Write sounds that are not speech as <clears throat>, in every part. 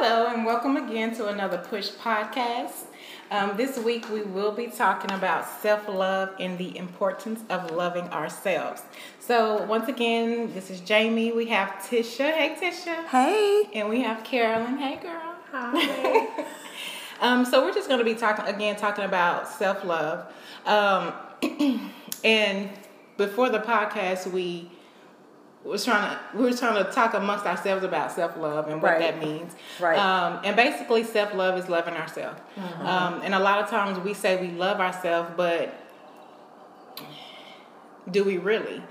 Hello, and welcome again to another Push podcast. Um, this week we will be talking about self love and the importance of loving ourselves. So, once again, this is Jamie. We have Tisha. Hey, Tisha. Hey. And we have Carolyn. Hey, girl. Hi. <laughs> Um, so, we're just going to be talking again, talking about self love. Um, <clears throat> and before the podcast, we was trying to we were trying to talk amongst ourselves about self love and what Right. that means. Right. Um, and basically, self love is loving ourselves. Um, and a lot of times we say we love ourselves, but do we really?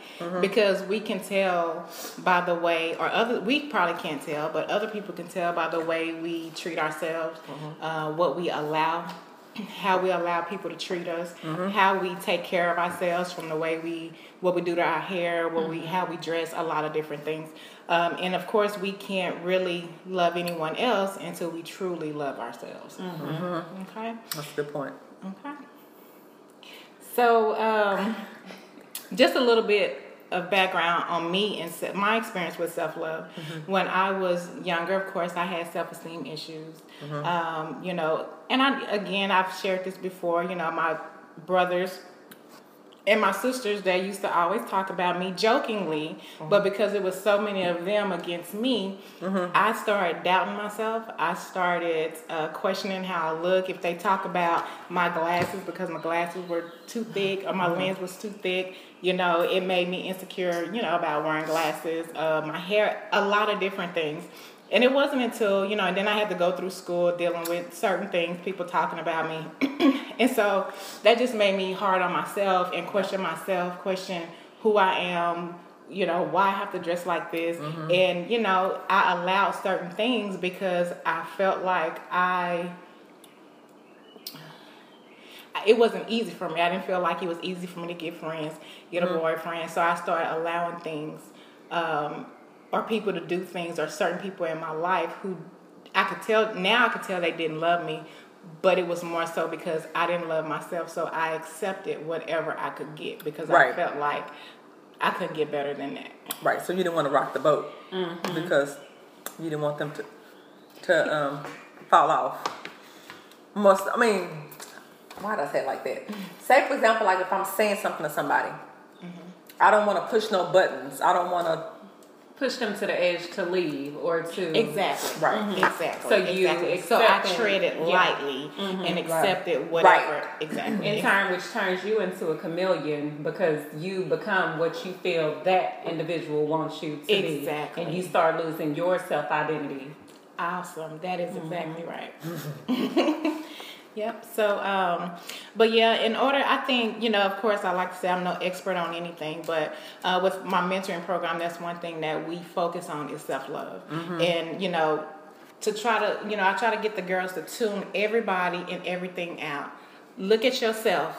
Because we can tell by the way, or other we probably can't tell, but other people can tell by the way we treat ourselves, uh, what we allow, how we allow people to treat us, how we take care of ourselves from the way we what we do to our hair, what we how we dress, a lot of different things. Um, and of course, we can't really love anyone else until we truly love ourselves. Okay. That's a good point. Okay. So, um, just a little bit of background on me and se- my experience with self love. When I was younger, of course, I had self esteem issues. Um, you know, and I again, I've shared this before. You know, my brothers and my sisters they used to always talk about me jokingly but because it was so many of them against me i started doubting myself. I started uh, questioning how i look. If they talk about my glasses because my glasses were too thick or my lens was too thick you know it made me insecure you know about wearing glasses. Uh, my hair a lot of different things and it wasn't until you know and then i had to go through school dealing with certain things people talking about me <clears throat> and so that just made me hard on myself and question myself question who i am you know why i have to dress like this and you know i allowed certain things because i felt like i it wasn't easy for me. I didn't feel like it was easy for me to get friends, get a boyfriend. So I started allowing things, um, or people to do things, or certain people in my life who I could tell now I could tell they didn't love me, but it was more so because I didn't love myself. So I accepted whatever I could get because I felt like I couldn't get better than that. Right. So you didn't want to rock the boat because you didn't want them to to um, fall off. Most. I mean, why did I say it like that? Say for example, like if I'm saying something to somebody, I don't want to push no buttons. I don't want to. Push them to the edge to leave or to Exactly. Right. Mm-hmm. Exactly. So you exactly. so I accepted- treated yeah. lightly mm-hmm. and accept accepted whatever. Exactly. in turn which turns you into a chameleon because you become what you feel that individual wants you to Exactly. be exactly and you start losing your self identity Awesome. That is exactly mm-hmm. right. <laughs> yep. So, um, but yeah, in order, I think, you know, of course, I like to say I'm no expert on anything, but uh, with my mentoring program, that's one thing that we focus on is self love. And, you know, to try to, you know, I try to get the girls to tune everybody and everything out. Look at yourself.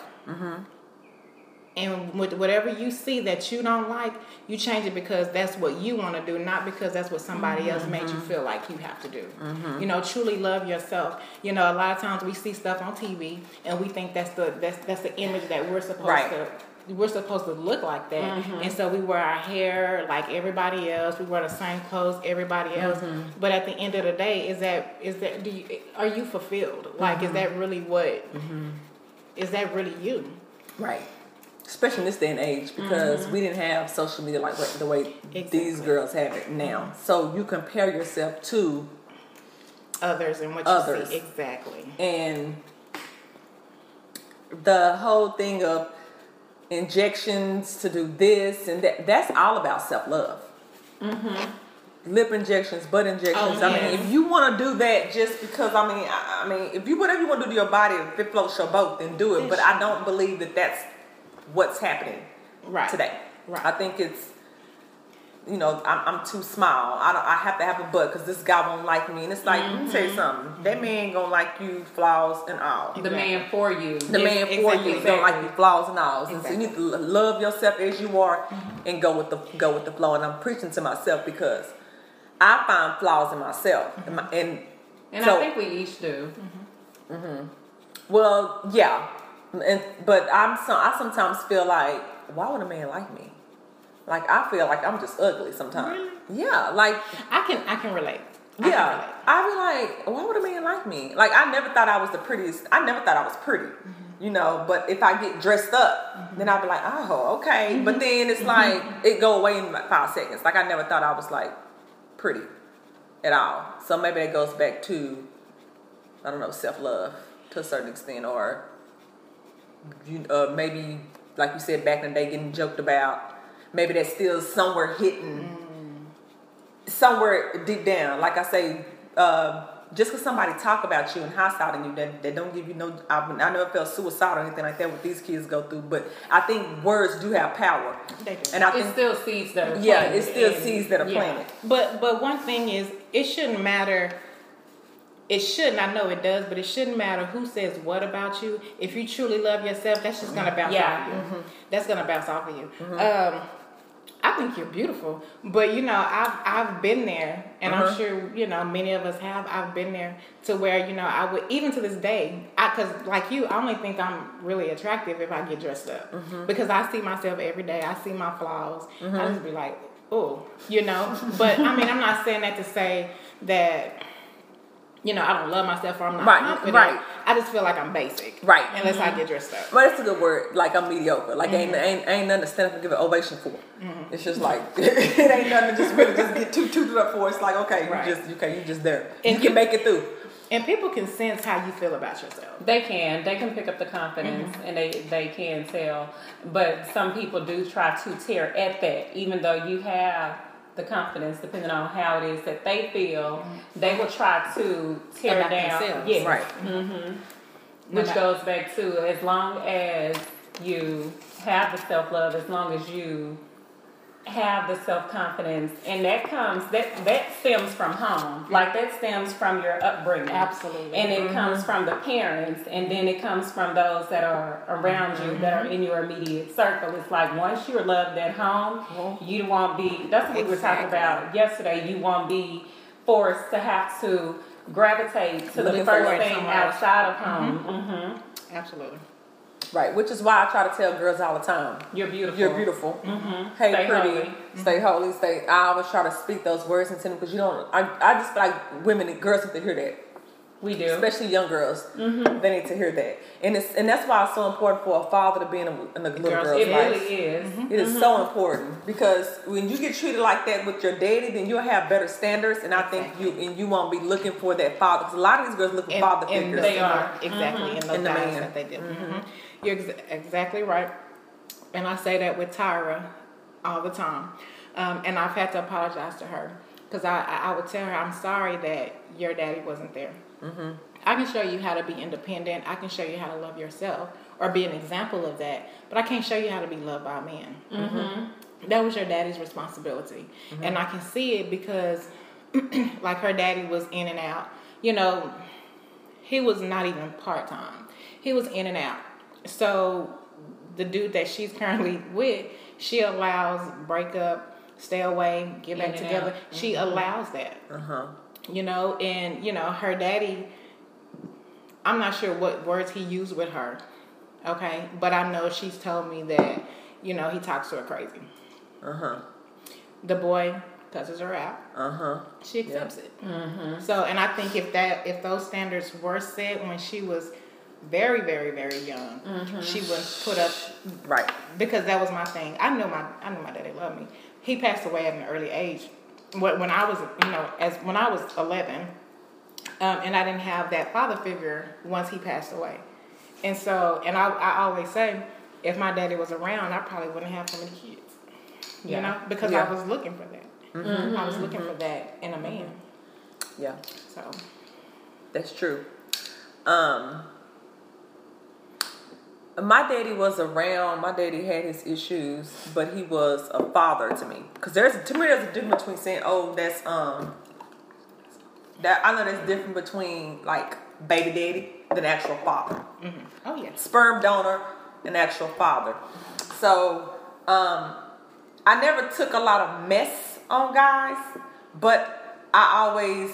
And with whatever you see that you don't like, you change it because that's what you want to do, not because that's what somebody else made you mm-hmm. feel like you have to do. Mm-hmm. You know, truly love yourself. You know, a lot of times we see stuff on TV and we think that's the that's that's the image that we're supposed Right. to we're supposed to look like that. Mm-hmm. And so we wear our hair like everybody else. We wear the same clothes everybody else. But at the end of the day, is that is that do you are you fulfilled? Like is that really what is that really you? Right. Especially in this day and age, because mm-hmm. we didn't have social media like what- the way these girls have it now. Mm-hmm. So you compare yourself to Others and what you Others. see. Exactly. and the whole thing of injections to do this and that that's all about self-love mm-hmm. lip injections butt injections Oh, i mean if you want to do that just because i mean I, I mean if you whatever you want to do to your body if it floats your boat then do it but i don't believe that that's what's happening Right. today Right. i think it's you know, I'm, I'm too small. I don't. I have to have a butt because this guy won't like me. And it's like, let me tell you mm-hmm. something. That mm-hmm. man gonna like you, flaws and all. the man for you The Yes, man for exactly, you don't like your flaws and all. And So you need to love yourself as you are mm-hmm. and go with the go with the flow. And I'm preaching to myself because I find flaws in myself. And, my, and and so, i think we each do well, yeah. And but I'm so I sometimes feel like, why would a man like me? Like I feel like I'm just ugly sometimes. Yeah, like I can I can relate. I can Yeah, relate. I'd be like, why would a man like me? Like, I never thought I was the prettiest. I never thought I was pretty, Mm-hmm. you know. But if I get dressed up, then I'd be like, oh, okay. Mm-hmm. But then it's like it go away in like five seconds. Like I never thought I was like pretty at all. So maybe that goes back to, I don't know, self love to a certain extent, or you uh, maybe like you said back in the day, getting joked about. Maybe that's still somewhere hidden somewhere deep down, like I say, uh, just because somebody talk about you and hostile to you, that they don't give you no. I, I never felt suicidal or anything like that. What these kids go through, but I think words do have power, They do. and I It's think still seeds that are yeah, planted it's still and- seeds that are yeah. planted. But but one thing is, it shouldn't matter. It shouldn't. I know it does, but it shouldn't matter who says what about you. If you truly love yourself, that's just gonna bounce Yeah. off of you. That's gonna bounce off of you. Um, I think you're beautiful, but you know, I've I've been there, and I'm Uh-huh. sure you know many of us have. I've been there to where you know I would even to this day, I because like you, I only think I'm really attractive if I get dressed up because I see myself every day. I see my flaws. I just be like, oh, you know. But I mean, I'm not saying that to say that. You know, I don't love myself or I'm not Right, confident. right. I just feel like I'm basic. Right. Unless I get dressed up. But it's a good word. Like I'm mediocre. Like ain't Mm-hmm. ain't ain't nothing to stand up and give an ovation for. It's just like <laughs> it ain't nothing to just really just get too tooted up for. It's like okay, Right. you just okay, you just there. And you you- can make it through. And people can sense how you feel about yourself. They can. They can pick up the confidence Mm-hmm. and they, they can tell. But some people do try to tear at that, even though you have the confidence, depending on how it is that they feel, they will try to tear About down. themselves. Yes. Right. Mm-hmm. No Which goes back to as long as you have the self love, as long as you have the self confidence, and that comes that that stems from home, like that stems from your upbringing, Absolutely. and it mm-hmm. comes from the parents, and then it comes from those that are around you, that are mm-hmm. in your immediate circle. It's like once you're loved at home, mm-hmm. you won't be. That's what we were talking about yesterday. You won't be forced to have to gravitate to Looking the first thing outside of home. hmm Absolutely. Right. Which is why I try to tell girls all the time. You're beautiful. You're beautiful. Mm-hmm. Hey, Stay pretty. holy. Mm-hmm. Stay holy. Stay. I always try to speak those words into them because you don't. I, I just feel like women and girls need to hear that, We do. especially young girls. Mm-hmm. They need to hear that, and it's and that's why it's so important for a father to be in a, in a little Girls, girl's it life. really is. It mm-hmm. is mm-hmm. so important because when you get treated like that with your daddy, then you'll have better standards, and I think you and you won't be looking for that father. Because a lot of these girls look for And- father figures. They in are. the- exactly in those In the guys man. that they do. You're ex- exactly right, and I say that with Tyra all the time, um, and I've had to apologize to her because I, I would tell her I'm sorry that your daddy wasn't there. Mm-hmm. I can show you how to be independent. I can show you how to love yourself or be an example of that, but I can't show you how to be loved by a man. Mm-hmm. That was your daddy's responsibility. And I can see it because, <clears throat> like, her daddy was in and out. You know, he was not even part time, he was in and out. So, the dude that she's currently with, she allows breakup, stay away, get back In and together. out. She allows that Uh huh. you know and you know her daddy i'm not sure what words he used with her okay but i know she's told me that you know he talks to her crazy Uh huh. the boy cusses her out Uh huh. she accepts it Uh-huh. so and i think if that if those standards were set when she was very very very young she was put up Right. because that was my thing. I knew my I knew my daddy loved me. He passed away at an early age. When when I was you know as when I was eleven, um, and I didn't have that father figure once he passed away, and so and I I always say if my daddy was around, I probably wouldn't have so many kids. You Yeah. know because Yeah. I was looking for that. I was looking for that in a man. Yeah. So That's true. Um, my daddy was around. My daddy had his issues, but he was a father to me. Cause there's to me there's a difference between saying, "Oh, that's um." That I know there's different between like baby daddy than actual father, oh yeah, sperm donor and actual father. So um, I never took a lot of mess on guys, but I always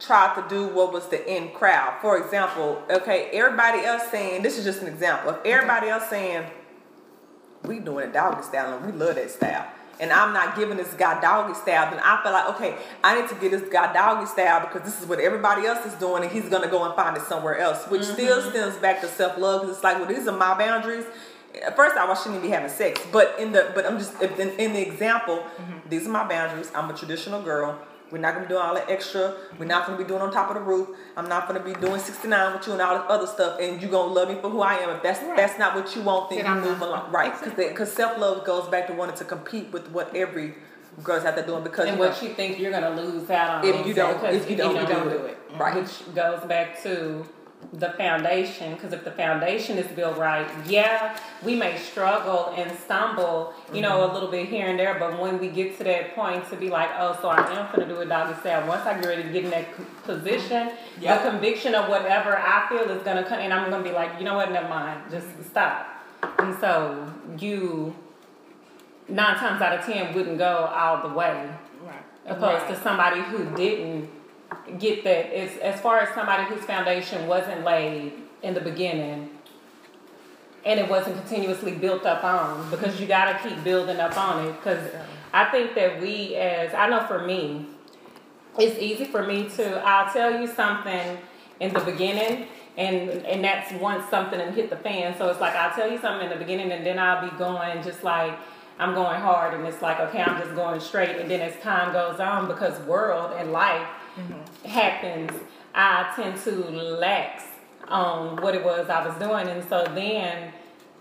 tried to do what was the in crowd. For example, okay, everybody else saying this is just an example. If everybody else saying we doing a doggy style and we love that style, and I'm not giving this guy doggy style, then I feel like, okay, I need to get this guy doggy style because this is what everybody else is doing and he's gonna go and find it somewhere else, which Mm-hmm. still stems back to self love because it's like, well, these are my boundaries. First off, I shouldn't even be having sex, but in the but I'm just in, in the example, Mm-hmm. these are my boundaries. I'm a traditional girl. We're not gonna be doing all that extra. We're not gonna be doing on top of the roof. I'm not gonna be doing 69 with you and all this other stuff. And you gonna love me for who I am. If that's Right. that's not what you want, then you move along. Right? Because Exactly. self love goes back to wanting to compete with what every girls have to do. Because and you know, what you think you're gonna lose out on if you don't because if you don't, don't do do it, it. right? which goes back to the foundation because if the foundation is built right yeah we may struggle and stumble you know Mm-hmm. a little bit here and there but when we get to that point to be like oh so i am going to do a doggy style once i get ready to get in that position Yep. the conviction of whatever i feel is going to come and i'm going to be like you know what never mind just stop and so you nine times out of ten wouldn't go all the way Right. opposed Right. to somebody who didn't get that. As as far as somebody whose foundation wasn't laid in the beginning and it wasn't continuously built up on because you got to keep building up on it. Because i think that we as i know for me it's easy for me to i'll tell you something in the beginning and and that's once something and hit the fan. So it's like i'll tell you something in the beginning and then i'll be going just like i'm going hard and it's like okay i'm just going straight and then as time goes on because world and life Mm-hmm. happens. I tend to lax on what it was i was doing and so then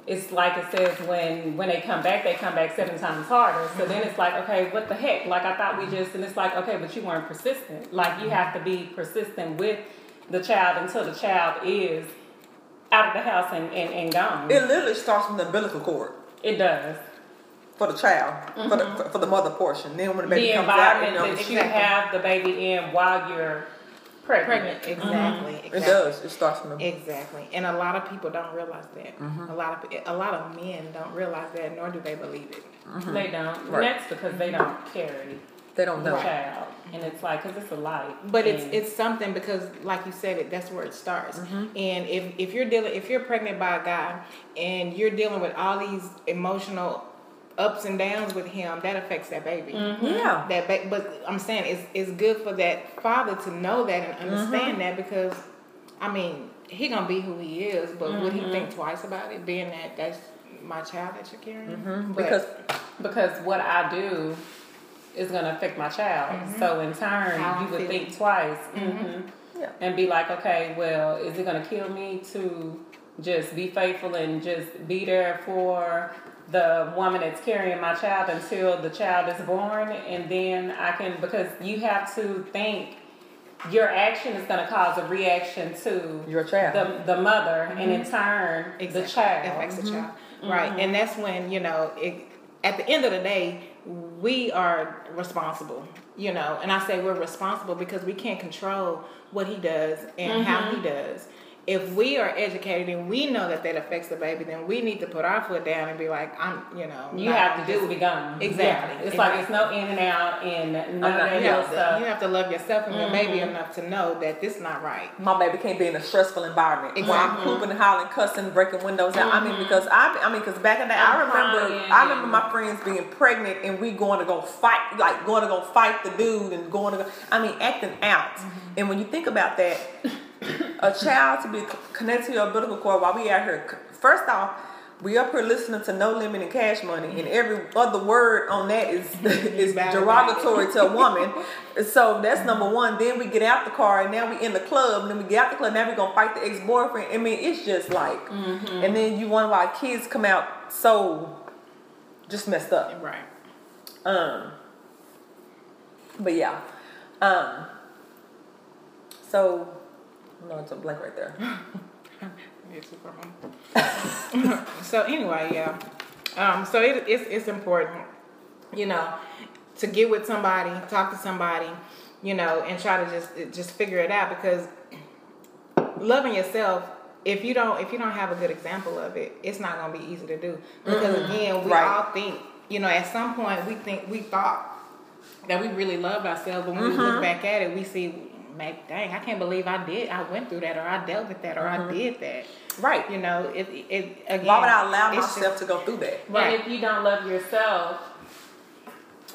it's like it says when when they come back they come back seven times harder. So then it's like okay what the heck? Like i thought we mm-hmm. just and it's like okay but you weren't persistent. Like you have to be persistent with the child until the child is out of the house and, and, and gone. It literally starts from the umbilical cord. It does for the child, for the for, for the mother portion. Then when the baby the comes out, you environment know, that you have the baby in while you're pregnant, Pregnant. Exactly. it exactly. does. It starts from the Exactly, and a lot of people don't realize that. Mm-hmm. A lot of a lot of men don't realize that, nor do they believe it. they don't Mm-hmm. Right. that's because they don't carry they don't the know. child and it's like because it's a life But it's And- it's something because, like you said, it that's where it starts. Mm-hmm. And if if you're dealing, if you're pregnant by a guy, and you're dealing with all these emotional ups and downs with him, that affects that baby. Mm-hmm. Yeah. That, ba- but I'm saying it's it's good for that father to know that and understand Mm-hmm. that because, I mean, he gonna be who he is, but would Mm-hmm. he think twice about it, being that that's my child that you're carrying? Mm-hmm. Because because what I do is going to affect my child. So in turn, How you would feel. think twice Yeah. and be like, okay, well, is it going to kill me to just be faithful and just be there for the woman that's carrying my child until the child is born, and then I can because you have to think. Your action is going to cause a reaction to your child. the, the mother, and in mm-hmm. turn, the Exactly. child. affects the child, mm-hmm. right? And that's when you know, it, at the end of the day, we are responsible. You know, and I say we're responsible because we can't control what he does and how he mm-hmm. does. If we are educated and we know that that affects the baby, then we need to put our foot down and be like, I'm, you know, You have gonna to do just it. be gone. Exactly. Yeah. It's like it's no in and out and none of that You else have, to, you have to love yourself and your baby Mm-hmm. enough to know that this is not right. my baby can't be in a stressful environment. Where I'm Exactly. pooping, hollering, cussing, breaking windows out. I mean, because I, I mean, because back in the day, I remember, crying I remember my friends being pregnant and we going to go fight, like going to go fight the dude and going to go. I mean, acting out. And when you think about that, a child to be connected to your umbilical cord while we out here. First off. We up here listening to No Limit and Cash Money, and every other word on that is <laughs> is derogatory to a woman. So that's number one. Then we get out the car, and now we in the club. And then we get out the club. Now we gonna fight the ex boyfriend. I mean, it's just like, and then you wonder why kids come out so just messed up. Right. Um, but yeah, um, so no, it's a blank right there. <laughs> It's <laughs> so anyway, yeah. Um, so it, it's it's important, you know, to get with somebody, talk to somebody, you know, and try to just just figure it out because loving yourself. If you don't if you don't have a good example of it, it's not gonna be easy to do. Because again, we Right. all think, you know, at some point we think we thought that we really loved ourselves, but when we look back at it, we see, dang, I can't believe I did, I went through that, or I dealt with that, or I did that. Right. You know, it it again. Why would I allow myself just- to go through that? Right. If you don't love yourself,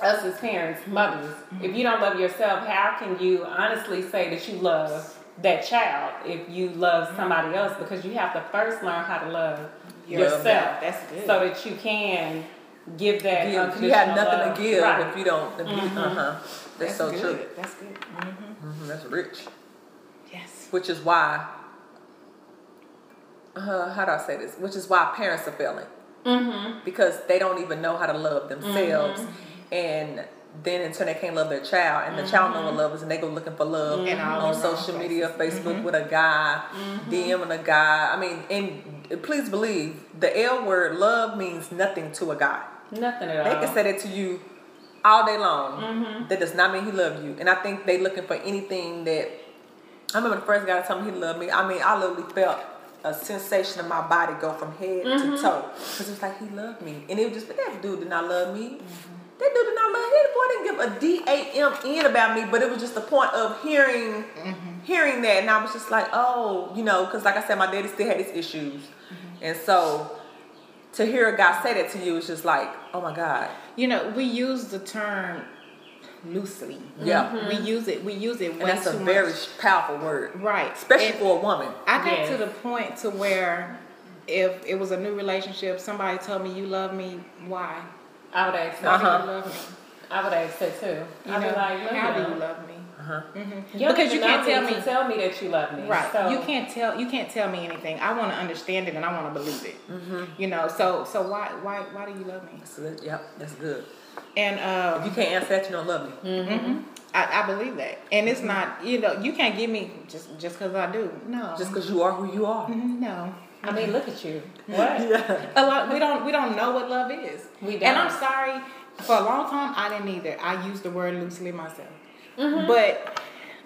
us as parents, mothers, if you don't love yourself, how can you honestly say that you love that child if you love somebody else? Because you have to first learn how to love yourself. That's good. So that you can give that Give, you have nothing love. to give Right. if you don't. If you, uh-huh. That's, so good. true. That's good. hmm That's rich. Yes. Which is why. Uh, how do I say this? Which is why parents are failing Mm-hmm. because they don't even know how to love themselves, mm-hmm. and then in turn they can't love their child, and the child know what mm-hmm. love is, and they go looking for love mm-hmm. all on social media, Facebook with a guy, DMing a guy. I mean, and please believe the L word, love means nothing to a guy. Nothing at all They can say that to you all day long. Mm-hmm. That does not mean he loved you. And I think they looking for anything that. I remember the first guy to tell me he loved me. I mean, I literally felt a sensation in my body go from head Mm-hmm. to toe because it was like he loved me, and it was just, but that dude did not love me. Mm-hmm. That dude did not love me. The boy didn't give a D A M N about me, but it was just the point of hearing, Mm-hmm. hearing that, and I was just like, oh, you know, because like I said, my daddy still had his issues, Mm-hmm. and so to hear a guy say that to you is just like, oh my god, You know, we use the term loosely. yeah. We use it. We use it way And that's a very much. powerful word, right, especially And for a woman. I got Yes. to the point to where if it was a new relationship, somebody told me you love me. Why? I would ask Why. Uh-huh. do you love me? I would ask that too. You I'd know, be like, how you do know, you love me? Uh-huh. hmm You Because you can't tell me me. tell me that you love me. Right. So, You can't tell you can't tell me anything. I want to understand it and I want to believe it. Mm-hmm. You know. So so why why why do you love me? That's good. Yep, that's good. And If um, you can't answer that, you don't love me. mhm, I, I believe that. And it's not you know you can't give me just just because I do. No. Just because you are who you are. Mhm, no. I mean, look at you. <laughs> What? Yeah. A lot we don't we don't know what love is. We don't. And I'm sorry. For a long time, I didn't either. I used the word loosely myself. Mm-hmm. But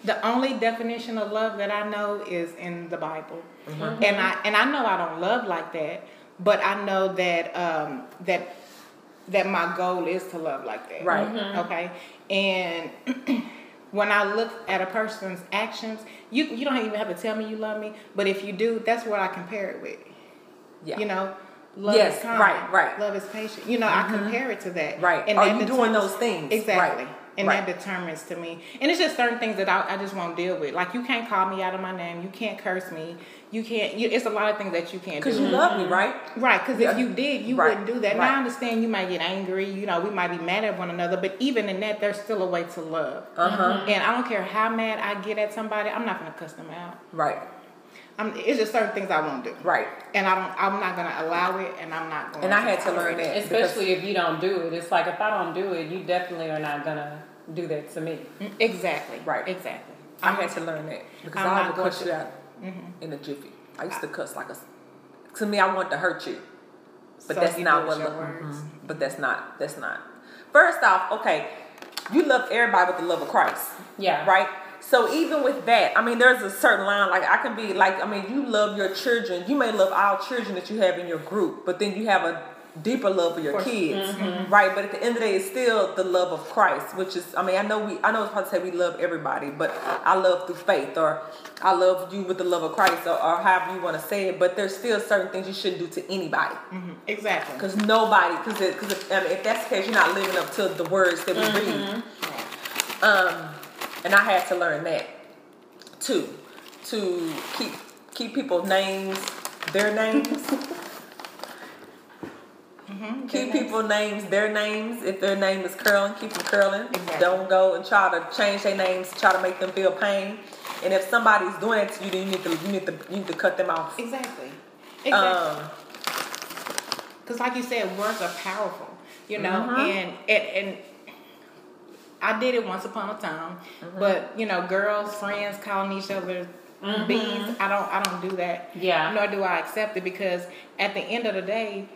the only definition of love that I know is in the Bible, Mm-hmm. and I and I know I don't love like that, but I know that um, that that my goal is to love like that. Right. Mm-hmm. Okay. And <clears throat> when I look at a person's actions, you you don't even have to tell me you love me, but if you do, that's what I compare it with. Yeah. You know, love Yes, is kind. right, right. Love is patient. You know, I compare it to that. Right. And Are that you doing determines- those things? Exactly. Right. And Right. that determines to me. And it's just certain things that I, I just won't deal with. Like you can't call me out of my name. You can't curse me. You can't. You, it's a lot of things that you can't do. Because you love me, right? Right, because Yeah. if you did, you Right, wouldn't do that. And right. I understand you might get angry. You know, we might be mad at one another, but even in that, there's still a way to love. Uh huh. And I don't care how mad I get at somebody, I'm not gonna cuss them out. Right. I'm, it's just certain things I won't do, Right. and I don't. I'm not gonna allow it, and I'm not going. And I had to learn it. that. Especially if you don't do it. It's like if I don't do it, you definitely are not gonna do that to me. Exactly. Right. Exactly. I had to learn that because I'm I would cuss you out in a jiffy. I used to cuss like a. To me, I want to hurt you, but So that's you not what. lo- mhm. But that's not. That's not. First off, okay, you love everybody with the love of Christ. Yeah. right? So even with that, I mean, there's a certain line. Like I can be like, I mean, you love your children. You may love all children that you have in your group, but then you have a deeper love for your course. kids, Mm-hmm. right? But at the end of the day, it's still the love of Christ, which is, I mean, I know we, I know it's hard to say we love everybody, but I love through faith, or I love you with the love of Christ, or, or however you want to say it. But there's still certain things you shouldn't do to anybody. Mhm. Exactly. Because nobody, because because if, I mean, if that's the case, you're not living up to the words that we read. Um, and I had to learn that too, to keep keep people's names, their names. Mhm. Keep people names, their names. If their name is Carolyn, keep them Carolyn. Exactly. Don't go and try to change their names, try to make them feel pain. And if somebody's doing it to you, then you need to you need to you need to cut them off. Exactly. Exactly. Um, Because, like you said, words are powerful, you know, Mhm. and, and and I did it once upon a time, Mm-hmm. but you know, girls, friends calling each other bees, I don't, I don't do that. Yeah. Nor do I accept it because at the end of the day,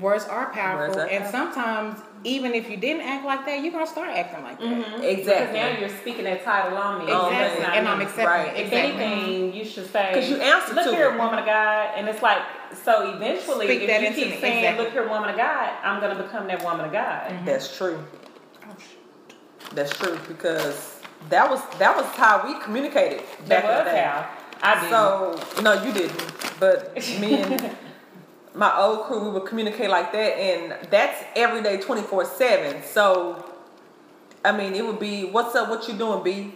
words are powerful, Words are and powerful. sometimes even if you didn't act like that, you're gonna start acting like that. Mm-hmm. Exactly. Because now you're speaking that title on me. Oh, Exactly, That's and I'm accepting Right. it. If Exactly. anything, you should say. Because you answer look to here, it. woman of God. And it's like, so eventually, Speak if that you keep me. saying, Exactly. look here, woman of God, I'm going to become that woman of God. Mm-hmm. That's true. Oh. That's true because that was that was how we communicated That back in the was day. how I did. So no, you didn't. But <laughs> me and my old crew, we would communicate like that, and that's every day, twenty four seven. So, I mean, it would be, "What's up? What you doing, B?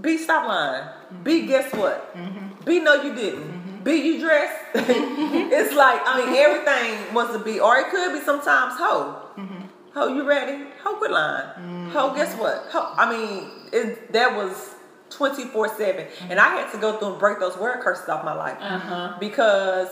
B, stop lying. B, mm-hmm. guess what? Mm-hmm. B, no, you didn't. Mm-hmm. B, you dressed. <laughs> it's like, I mean, everything was a B, or it could be sometimes, ho, ho, you ready? Ho, quit lying. Ho, guess what? Ho, I mean, it, that was. 24 7 and i had to go through and break those word curses off my life Uh-huh. because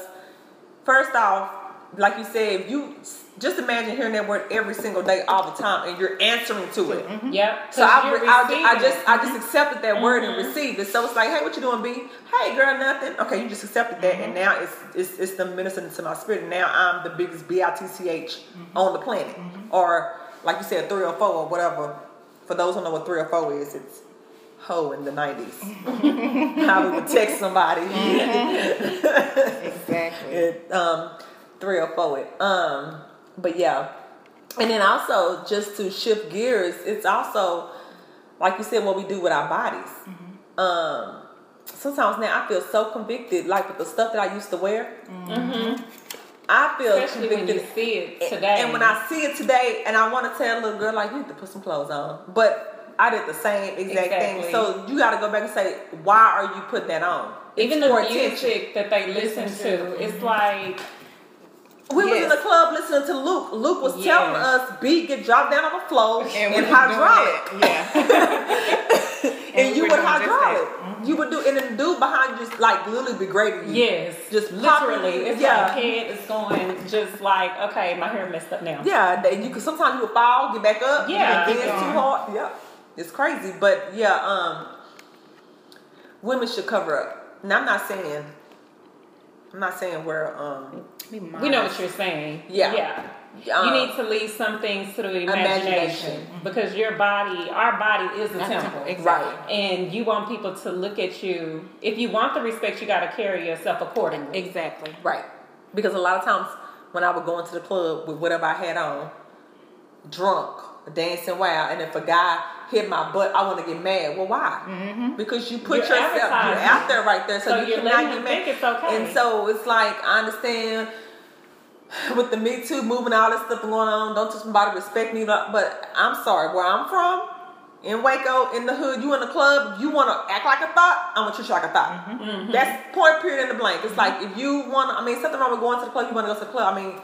first off, like you said, if you just imagine hearing that word every single day, all the time, and you're answering to it. Mm-hmm. Yep. So I, you're I, I just. I just accepted that word and received it. So it's like, hey, what you doing, B? Hey, girl, nothing. Okay, you just accepted that, and now it's it's it's the ministering to my spirit. And now I'm the biggest B I T C H on the planet, or like you said, three or four or whatever. For those who know what three or four is, it's ho in the nineties. <laughs> How we would text somebody. <laughs> Exactly. it um three or four it um but yeah and then also just to shift gears it's also like you said what we do with our bodies um sometimes now i feel so convicted like with the stuff that i used to wear i feel Especially when convicted you see it today. and when i see it today and i want to tell a little girl like you need to put some clothes on but i did the same exact thing so you got to go back and say why are you putting that on even It's the for music attention. that they listen to, it's mm-hmm. like We was in the club listening to Luke. Luke was Yes. telling us, "B, get dropped down on the floor and, we was hydraulic." doing. Yeah. <laughs> And, And you would were doing just hydraulic. You would do, and then the dude behind you just like literally be grading you. yes, Just popping- literally. It's yeah. like head is going just like okay, my hair messed up now. Yeah, and you could sometimes you would fall, get back up. Yeah. you dance too hard. Yeah, it's crazy, but yeah, um, women should cover up. Now I'm not saying, I'm not saying where um, We know what you're saying. Yeah. yeah. Um, you need to leave some things to the imagination, Imagination. because your body, our body is a temple. Exactly. Right. And you want people to look at you. If you want the respect, you got to carry yourself accordingly. Exactly. Right. Because a lot of times when I would go into the club with whatever I had on, drunk, dancing wild, and if a guy hit my butt, I want to get mad. Well, why? Because you put You're yourself, you're out there right there, so, So you cannot get mad. it's okay. And so it's like I understand with the Me Too movement, all this stuff going on. Don't touch my body, respect me. But I'm sorry, where I'm from. In Waco, in the hood, you in the club, you want to act like a thought, I'm gonna treat you like a thought. Mm-hmm. That's point period in the blank. It's like if you want, to I mean, something wrong with going to the club, you want to go to the club. I mean,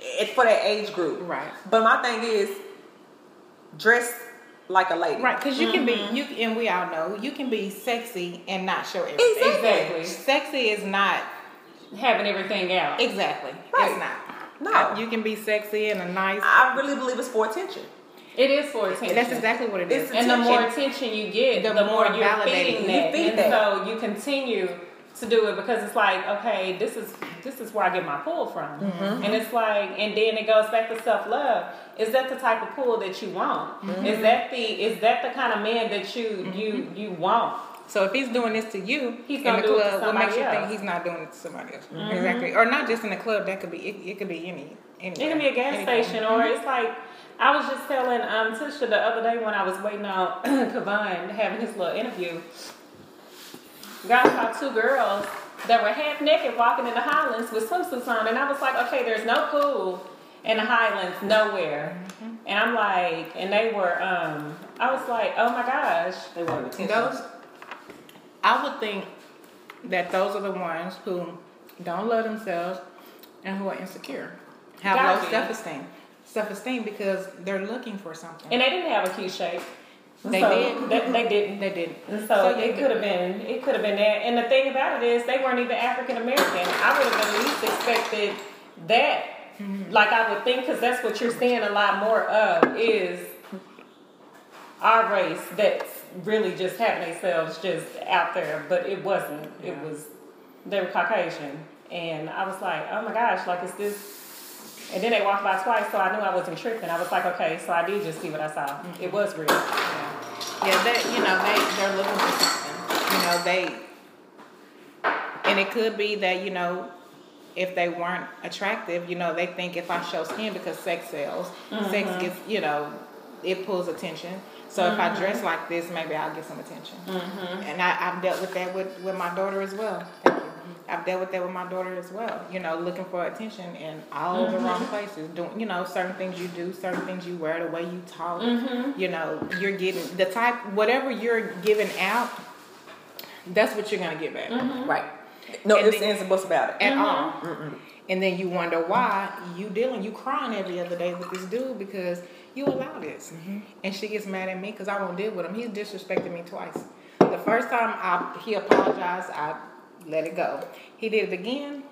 it's for that age group. Right. But my thing is, dress like a lady. Right, because you can Mm-hmm. be you and we all know you can be sexy and not show everything. Exactly. Sexy is not Having everything out. exactly. Right. It's not. No. You can be sexy and a nice. I really believe it's for attention. It is for attention. That's exactly what it is. It's And the more Attention. attention you get, The the, more, more you're validating. feeding You that. feed and that. so you continue to do it because it's like, okay, this is this is where I get my pull from. Mm-hmm. And it's like and then it goes back to self love. Is that the type of pull that you want? Mm-hmm. Is that the is that the kind of man that you you you want? So if he's doing this to you, He's in the do it to club, what makes you somebody think else. he's not doing it to somebody else? Exactly, or not just in the club. That could be. It, it could be any. It could be a gas Anything. station, or it's like I was just telling um, Tisha the other day when I was waiting on <clears throat> Kavan having his little interview. God saw two girls that were half naked walking in the Highlands with swimsuits on, and I was like, okay, there's no pool in the Highlands nowhere, and I'm like, and they were, um, I was like, oh my gosh, They wanted attention. Those, I would think that those are the ones who don't love themselves and who are insecure, have Gotta low self esteem, self esteem because they're looking for something. and they didn't have a cute shape. They So, did? They, they didn't. they did. And so, yeah, it could have been it could have been that. And the thing about it is they weren't even African American. I would have at least expected that. Mm-hmm. Like I would think, because that's what you're seeing a lot more of is our race that's really just having themselves just out there, but it wasn't. It was they were Caucasian, and I was like, oh my gosh, like is this? And then they walked by twice, so I knew I wasn't tripping. I was like, okay, so I did just see what I saw. Mm-hmm. It was real. Yeah, yeah. They, you know, they they're looking for something. You know, they, and it could be that you know, if they weren't attractive, you know, they think if I show skin because sex sells, sex mm-hmm. gets, you know, it pulls attention. So if I dress mm-hmm. like this, maybe I'll get some attention. Mm-hmm. And I, I've dealt with that with with my daughter as well. Thank you. I've dealt with that with my daughter as well. You know, looking for attention in all the wrong mm-hmm. places. Doing, you know, certain things you do, certain things you wear, the way you talk. Mm-hmm. You know, you're getting the type, whatever you're giving out, that's what you're gonna get back mm-hmm. Right. No And ifs, then- ands, and buts about it. at all. And then you wonder why you dealing, you crying every other day with this dude because you allow this. And she gets mad at me because I won't deal with him. He's disrespected me twice. The first time I, he apologized, I let it go. He did it again.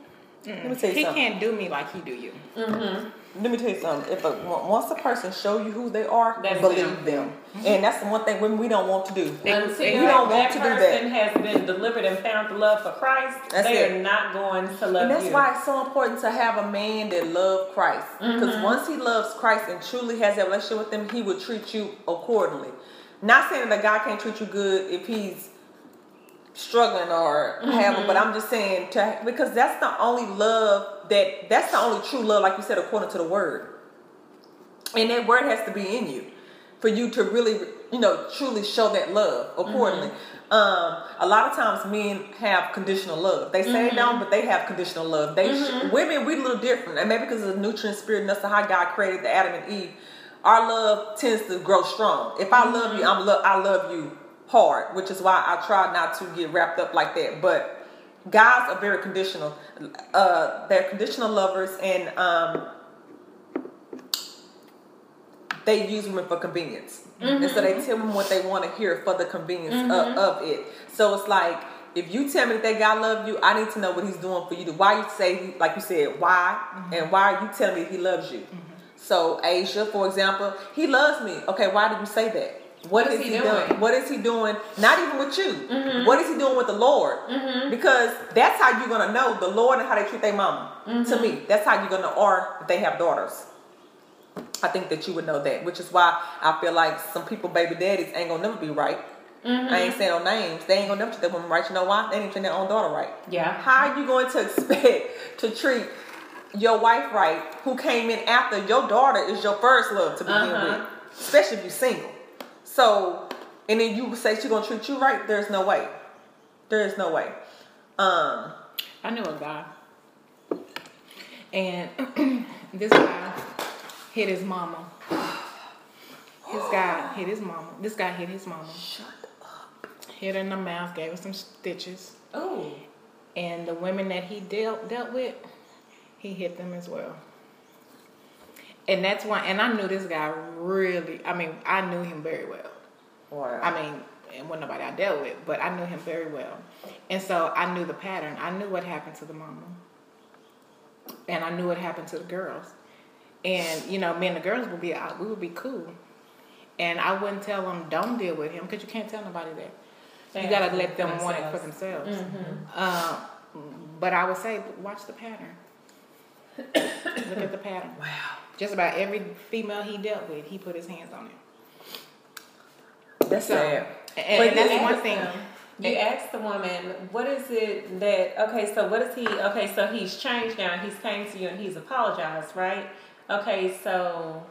Let me mm. tell you He something. can't do me like he do you. Mm-hmm. Let me tell you something. If a, once a person show you who they are, That's believe them. them. Mm-hmm. And that's the one thing women we don't want to do. Until We don't want that to do that. person has been delivered and found the love for Christ, That's they it. are not going to love you. And that's you. why it's so important to have a man that loves Christ. Mm-hmm. Because once he loves Christ and truly has that relationship with him, he will treat you accordingly. Not saying that a guy can't treat you good if he's struggling or have, but mm-hmm. I'm just saying to because that's the only love that that's the only true love, like you said, according to the word. And that word has to be in you for you to really, you know, truly show that love accordingly. Mm-hmm. Um, a lot of times men have conditional love. They say they mm-hmm. don't, but they have conditional love. They sh- women we a little different, and maybe because of the nutrient spirit and that's how God created the Adam and Eve. Our love tends to grow strong. If I love you, I'm lo- I love you hard, which is why I try not to get wrapped up like that. But guys are very conditional. Uh, they're conditional lovers, and um, they use women for convenience. And so they tell them what they want to hear for the convenience of, of it. So it's like, if you tell me that that guy love you, I need to know what he's doing for you. Why you say, like you said, why, and why are you telling me he loves you? So Asia, for example, he loves me. Okay, why did you say that? What is, he, doing? What is he doing? Not even with you. Mm-hmm. What is he doing with the Lord? Mm-hmm. Because that's how you're gonna know the Lord and how they treat their mama. To mm-hmm. me, that's how you're gonna, or if they have daughters. I think that you would know that, which is why I feel like some people, baby daddies, ain't gonna never be right. I ain't saying no names. They ain't gonna never treat that woman right. You know why? They ain't treating their own daughter right. Yeah. How are you going to expect <laughs> to treat your wife right, who came in after your daughter is your first love to begin Uh-huh. with, especially if you're single? So, and then you say she's gonna treat you right? There's no way. There is no way. Um, I knew a guy, and <clears throat> this guy hit his mama. This guy hit his mama. This guy hit his mama. shut up. Hit her in the mouth, gave her some stitches, Oh. and the women that he dealt dealt with, he hit them as well. And that's why. And I knew this guy really. I mean, I knew him very well. Wow. I mean, it wasn't nobody I dealt with, but I knew him very well. And so I knew the pattern. I knew what happened to the mama. And I knew what happened to the girls. And, you know, me and the girls would be out, we would be cool. And I wouldn't tell them, don't deal with him, because you can't tell nobody that. You gotta let them want it for themselves. Uh, but I would say, watch the pattern. <coughs> Look at the pattern. wow. Just about every female he dealt with, he put his hands on it. That's So, sad. and, But and that's one asked thing. them- You asked the woman, what is it that, okay, so what is he, okay, so he's changed now, he's came to you and he's apologized, right? Okay, so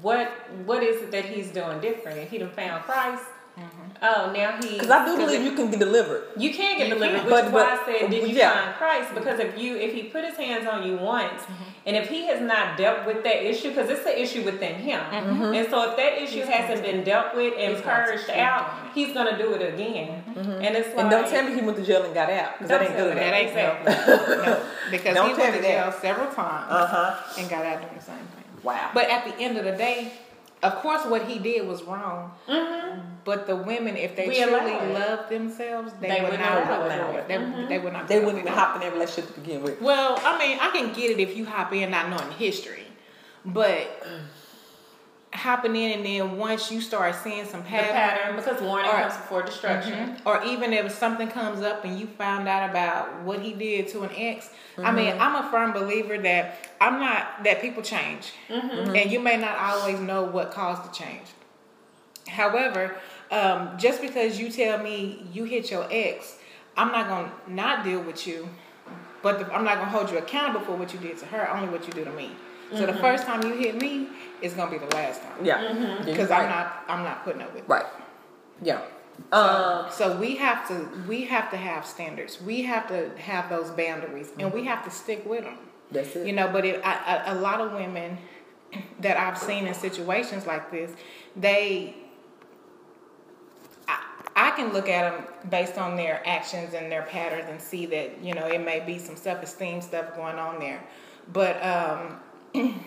what what is it that he's doing different? He done found Christ? Oh, now he. Because I do believe it- you can get delivered. You can get You delivered, can. which But- is why I said, did you yeah. find Christ? Because if you, if he put his hands on you once, Mm-hmm. and if he has not dealt with that issue, because it's an issue within him, and so if that issue He's hasn't been dealt with and purged out, he's gonna do it again. And it's like, And don't tell me he went to jail and got out. Because that ain't good. That ain't Exactly. <laughs> no, because Don't he went to jail that. several times Uh huh. and got out doing the same thing. Wow. But at the end of the day, of course, what he did was wrong. But the women, if they Mm-hmm. We truly allow love themselves, they, They would would not not allow it. it. They, Mhm. they would not. they wouldn't even hop in that relationship to begin with. Well, I mean, I can get it if you hop in not knowing history, but hopping in and then once you start seeing some the pattern, because warning Or- comes before destruction. Mm-hmm. or even if something comes up and you found out about what he did to an ex. I mean, mm-hmm. I'm a firm believer that I'm not that people change, mm-hmm. and you may not always know what caused the change. However, um, just because you tell me you hit your ex, I'm not gonna not deal with you, but the, I'm not gonna hold you accountable for what you did to her. Only what you do to me. So the first time you hit me is gonna be the last time Yeah. Yeah, because you're I'm right. not I'm not putting up with. it. Right. Yeah. Um, So we have to we have to have standards. We have to have those boundaries, and we have to stick with them. that's it. You know, but it, I, I, a lot of women <clears throat> that I've seen in situations like this, they, I, I can look at them based on their actions and their patterns and see that you know it may be some self-esteem stuff going on there, but um, <clears throat>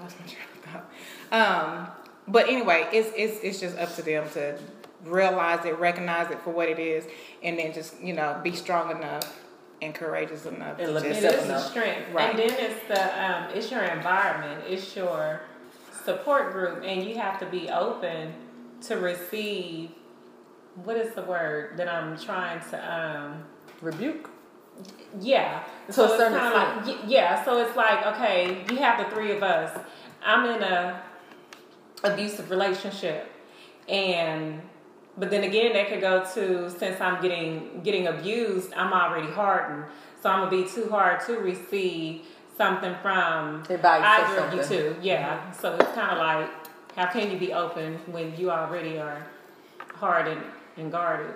lost my train of thought. Um, but anyway, it's it's it's just up to them to realize it, recognize it for what it is, and then just you know be strong enough and courageous enough. And to look It just- yourself the enough. strength, Right. and then it's the um, it's your environment, it's your support group, and you have to be open to receive. What is the word that I'm trying to? Um, Rebuke. Yeah. To so it's kind of like yeah. So it's like okay, you have the three of us. I'm in a abusive relationship, and but then again, that could go to since I'm getting getting abused, I'm already hardened, so I'm gonna be too hard to receive something from either of you two. Yeah. So it's kind of like how can you be open when you already are hardened and guarded?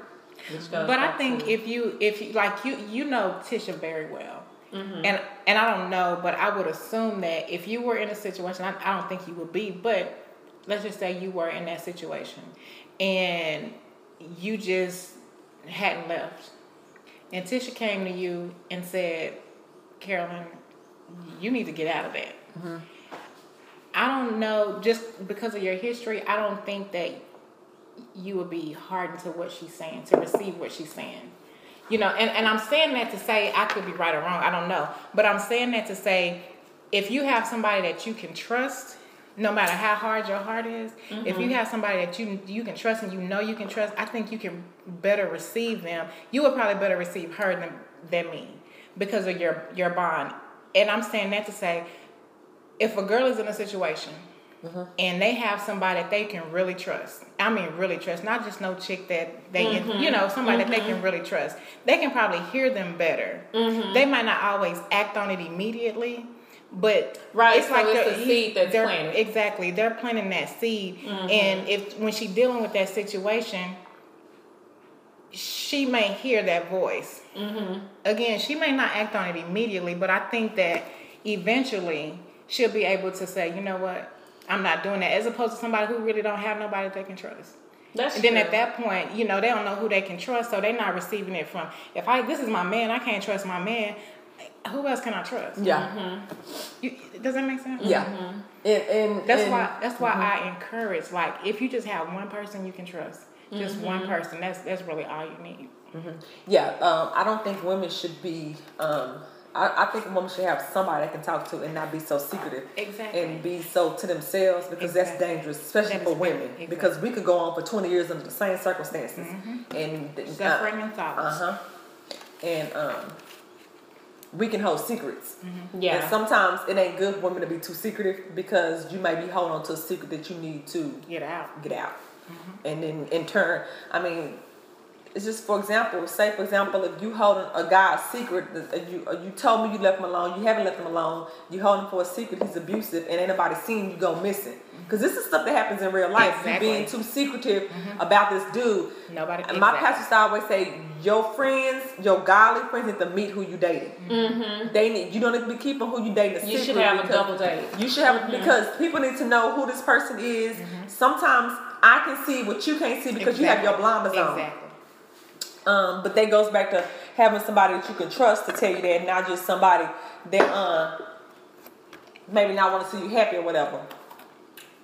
But I think if you if you like you you know Tisha very well, Mm-hmm. and and I don't know, but I would assume that if you were in a situation, I, I don't think you would be, but let's just say you were in that situation, and you just hadn't left, and Tisha came to you and said, Carolyn, you need to get out of that. Mm-hmm. I don't know, just because of your history, I don't think that you would be hardened to what she's saying, to receive what she's saying. You know, and, and I'm saying that to say I could be right or wrong, I don't know. But I'm saying that to say if you have somebody that you can trust, no matter how hard your heart is, if you mm-hmm. have somebody that you you can trust and you know you can trust, I think you can better receive them. You would probably better receive her than than me because of your your bond. And I'm saying that to say if a girl is in a situation Mm-hmm. and they have somebody that they can really trust, I mean, really trust, not just no chick that they, you mm-hmm. know, somebody that they mm-hmm. can really trust, they can probably hear them better. They might not always act on it immediately. But Right, so it's the seed that's they're- planted. Exactly, they're planting that seed, and if when she's dealing with that situation, she may hear that voice. Again, she may not act on it immediately, but I think that eventually she'll be able to say, you know what, I'm not doing that, as opposed to somebody who really don't have nobody they can trust. That's And then true. at that point, you know, they don't know who they can trust, so they're not receiving it from. If I this is my man, I can't trust my man. Who else can I trust? Yeah. Mm-hmm. You, does that make sense? Yeah. Mm-hmm. And, and That's and- why. That's why mm-hmm. I encourage. Like, if you just have one person you can trust, just one person. That's that's really all you need. Yeah, um, I don't think women should be. Um, I, I think a woman should have somebody they can talk to and not be so secretive. Exactly. And be so to themselves because that's dangerous, especially That for women. exactly. Because we could go on for 20 years under the same circumstances. And Suffering in silence. Uh huh. And um, we can hold secrets. yeah. And sometimes it ain't good for women to be too secretive because you may be holding on to a secret that you need to Get out. get out. And then in turn, I mean, it's just for example, say for example, if you hold a guy a secret, that you you told me you left him alone, you haven't left him alone, you hold him for a secret, he's abusive, and ain't nobody seen you go missing. Mm-hmm. Because this is stuff that happens in real life. Exactly. You being too secretive mm-hmm. about this dude. Nobody. And my exactly. pastor always say, your friends, your godly friends need to meet who you dating. Mm-hmm. They need you don't need to be keeping who you dating you should have a double date. you should have because people need to know who this person is. Sometimes I can see what you can't see because you have your blinders on. Um, but that goes back to having somebody that you can trust to tell you that, not just somebody that uh, maybe not want to see you happy or whatever.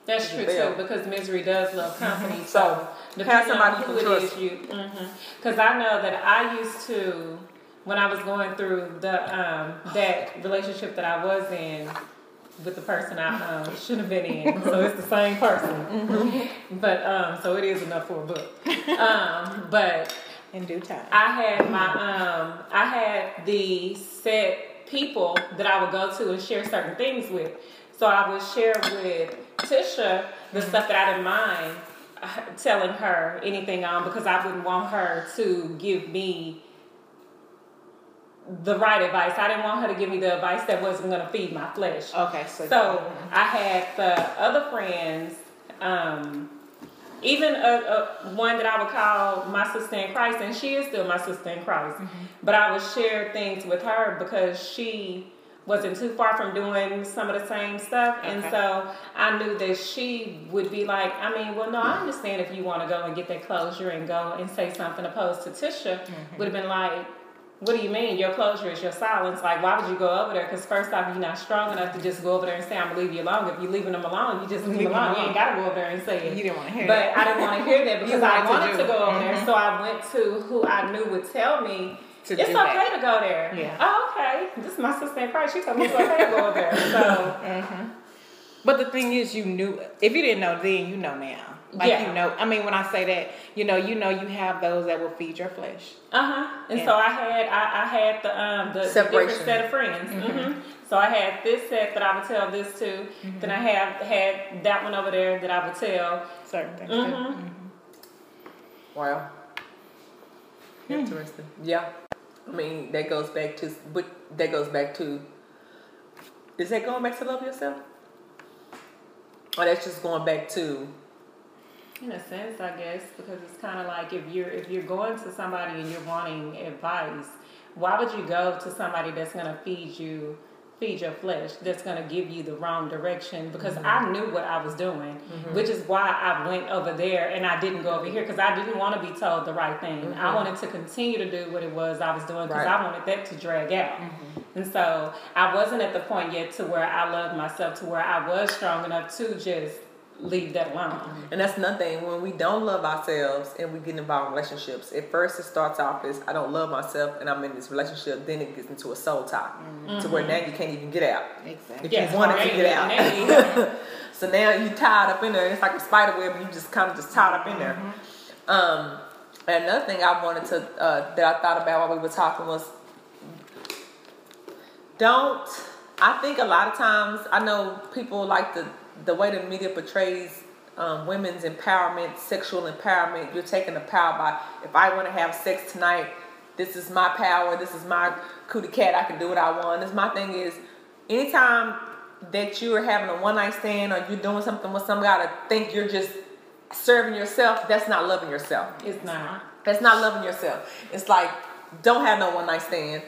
That's true too, because misery does love company. So, So, have somebody who it trust. is, you. Because I know that I used to, when I was going through the um, that relationship that I was in with the person I um, should have been in. So it's the same person. Mm-hmm. But um, so it is enough for a book. Um, but In due time. I had my um I had the set people that I would go to and share certain things with. So I would share with Tisha the stuff that I didn't mind uh, telling her anything on because I wouldn't want her to give me the right advice. I didn't want her to give me the advice that wasn't going to feed my flesh. okay. So. So I had the other friends um, even a, a, one that I would call my sister in Christ, and she is still my sister in Christ. Mm-hmm. But I would share things with her because she wasn't too far from doing some of the same stuff, okay. and so I knew that she would be like, I mean, well, no, I understand if you want to go and get that closure and go and say something, opposed to Tisha mm-hmm. would have been like what do you mean? Your closure is your silence. Like, why would you go over there? Because first off, you're not strong enough to just go over there and say, "I'm gonna leave you alone." If you're leaving them alone, you just leave, them alone. You ain't gotta go over there and say it. You didn't want to hear but that. But I didn't want to hear that <laughs> because I wanted to, to go over mm-hmm. there. So I went to who I knew would tell me. To it's okay that. to go there. Yeah. Oh, okay. This is my sister in Christ. She told me it's okay to go over there. So. <laughs> Mm-hmm. But the thing is, you knew. If you didn't know then, you know now. Like yeah. you know, I mean, when I say that, you know, you know, you have those that will feed your flesh. Uh huh. And, so I had, I, I had the um the, the different set of friends. Mm-hmm. Mm-hmm. So I had this set that I would tell this to. Mm-hmm. Then I have had that one over there that I would tell certain things. Mm-hmm. Mm-hmm. Wow. Hmm. Interesting. Yeah. I mean, that goes back to, but that goes back to. Is that going back to love yourself? Or that's just going back to in a sense, I guess, because it's kind of like if you're if you're going to somebody and you're wanting advice, why would you go to somebody that's going to feed you feed your flesh that's going to give you the wrong direction because mm-hmm. I knew what I was doing, mm-hmm. which is why I went over there and I didn't go over here because I didn't want to be told the right thing. Mm-hmm. I wanted to continue to do what it was I was doing because right. I wanted that to drag out. Mm-hmm. And so I wasn't at the point yet to where I loved myself to where I was strong enough to just leave that alone. And that's nothing when we don't love ourselves and we get involved in relationships. At first, it starts off as I don't love myself and I'm in this relationship. Then it gets into a soul tie mm-hmm. to where now you can't even get out. Exactly. If yes, you wanted to get out. <laughs> so now you're tied up in there. It's like a spider web. And you just kind of just tied up in there. Mm-hmm. Um, and another thing I wanted to uh, that I thought about while we were talking was don't. I think a lot of times I know people like to the way the media portrays um, women's empowerment, sexual empowerment, you're taking the power by if I want to have sex tonight, this is my power, this is my cootie cat, I can do what I want. This my thing is anytime that you're having a one night stand or you're doing something with somebody to think you're just serving yourself, that's not loving yourself. It's not. That's not loving yourself. It's like don't have no one night stand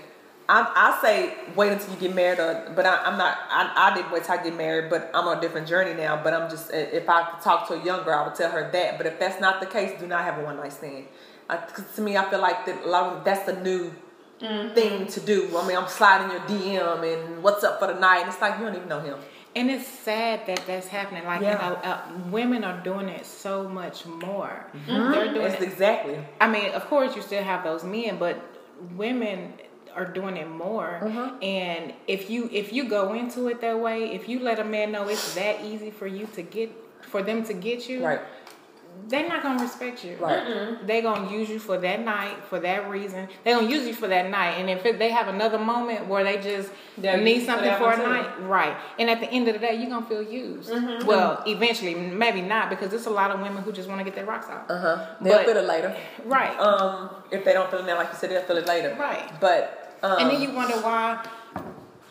I, I say wait until you get married, or, but I, am not. I, I did wait till I get married, but I'm on a different journey now. But I'm just if I could talk to a young girl, I would tell her that. But if that's not the case, do not have a one night stand. Because to me, I feel like that a lot of that's the new mm-hmm. thing to do. I mean, I'm sliding your DM and what's up for the night. And it's like you don't even know him. And it's sad that that's happening. Like, yeah. you know, uh, women are doing it so much more. Mm-hmm. They're doing it. Exactly. I mean, of course, you still have those men, but women are doing it more mm-hmm. and if you if you go into it that way if you let a man know it's that easy for you to get for them to get you right they're not gonna respect you. Right. Mm-mm. They're gonna use you for that night, for that reason. They're gonna use you for that night, and if it, they have another moment where they just they're need something for a too. night, right? And at the end of the day, you're gonna feel used. Mm-hmm. Well, eventually, maybe not, because there's a lot of women who just want to get their rocks off. Uh huh. They'll but, feel it later, right? Um, if they don't feel it now, like you said, they'll feel it later, right? But um, and then you wonder why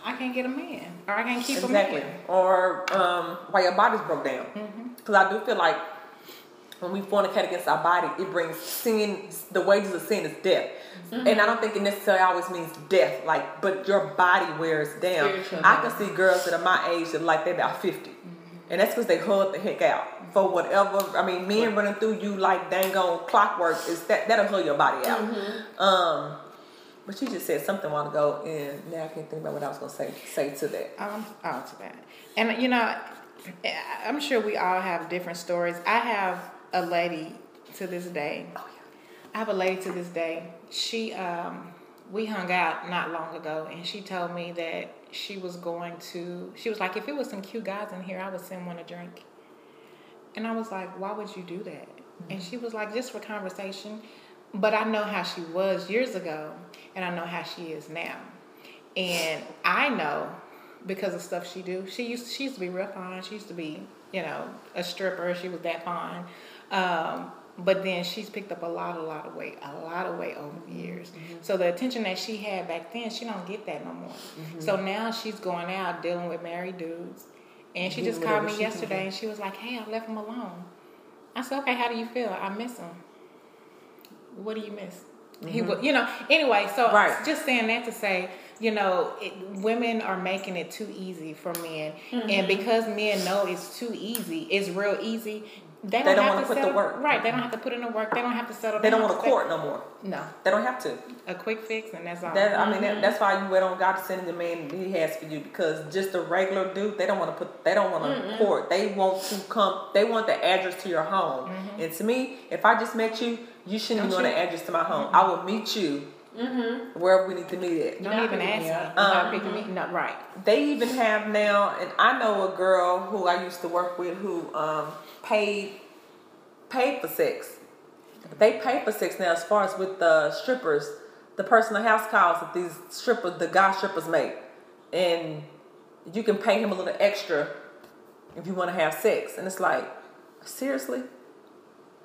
I can't get a man, or I can't keep exactly. a man, or um, why your body's broke down. Because mm-hmm. I do feel like when we fornicate against our body, it brings sin. The wages of sin is death, mm-hmm. and I don't think it necessarily always means death. Like, but your body wears down. I can see girls that are my age that like they're about 50 mm-hmm. and that's because they hug the heck out for whatever. I mean, men running through you like dang on clockwork is that that'll hug your body out. Mm-hmm. Um, but you just said something a while ago, and now I can't think about what I was going to say say to that. Um, oh, to that, and you know, I'm sure we all have different stories. I have a lady to this day. Oh, yeah. I have a lady to this day. She, um, we hung out not long ago, and she told me that she was going to. She was like, if it was some cute guys in here, I would send one a drink. And I was like, why would you do that? Mm-hmm. And she was like, just for conversation. But I know how she was years ago, and I know how she is now. And I know because of stuff she do. She used she used to be real fine. She used to be, you know, a stripper. She was that fine. Um, but then she's picked up a lot, a lot of weight, a lot of weight over the years. Mm-hmm. So the attention that she had back then, she don't get that no more. Mm-hmm. So now she's going out dealing with married dudes, and she just called me yesterday, and she was like, "Hey, I left him alone." I said, okay, how do you feel? I miss him. What do you miss? He mm-hmm. would, you know. Anyway, so Right. just saying that to say, you know, it, women are making it too easy for men, and mm-hmm. because men know it's too easy, it's real easy. They don't, They don't have wanna to put the work. Right, they don't have to put in the work. They don't have to settle. They don't want to court no more. No, They don't have to. a quick fix, and that's all. That I mean, that, mm-hmm. that's why you wait on God to send the man He has for you because just a regular dude, they don't want to put, they don't want to court. They want to come. They want the address to your home. And to me, if I just met you, you shouldn't Don't even know you- the address to my home. I will meet you wherever we need to meet at. don't Not even picking ask me me. up. Not Um, picking me. No, right. They even have now, and I know a girl who I used to work with who um, paid paid for sex. They pay for sex now, as far as with the strippers, the personal house calls that these strippers, the guy strippers make, and you can pay him a little extra if you want to have sex, and it's like, seriously,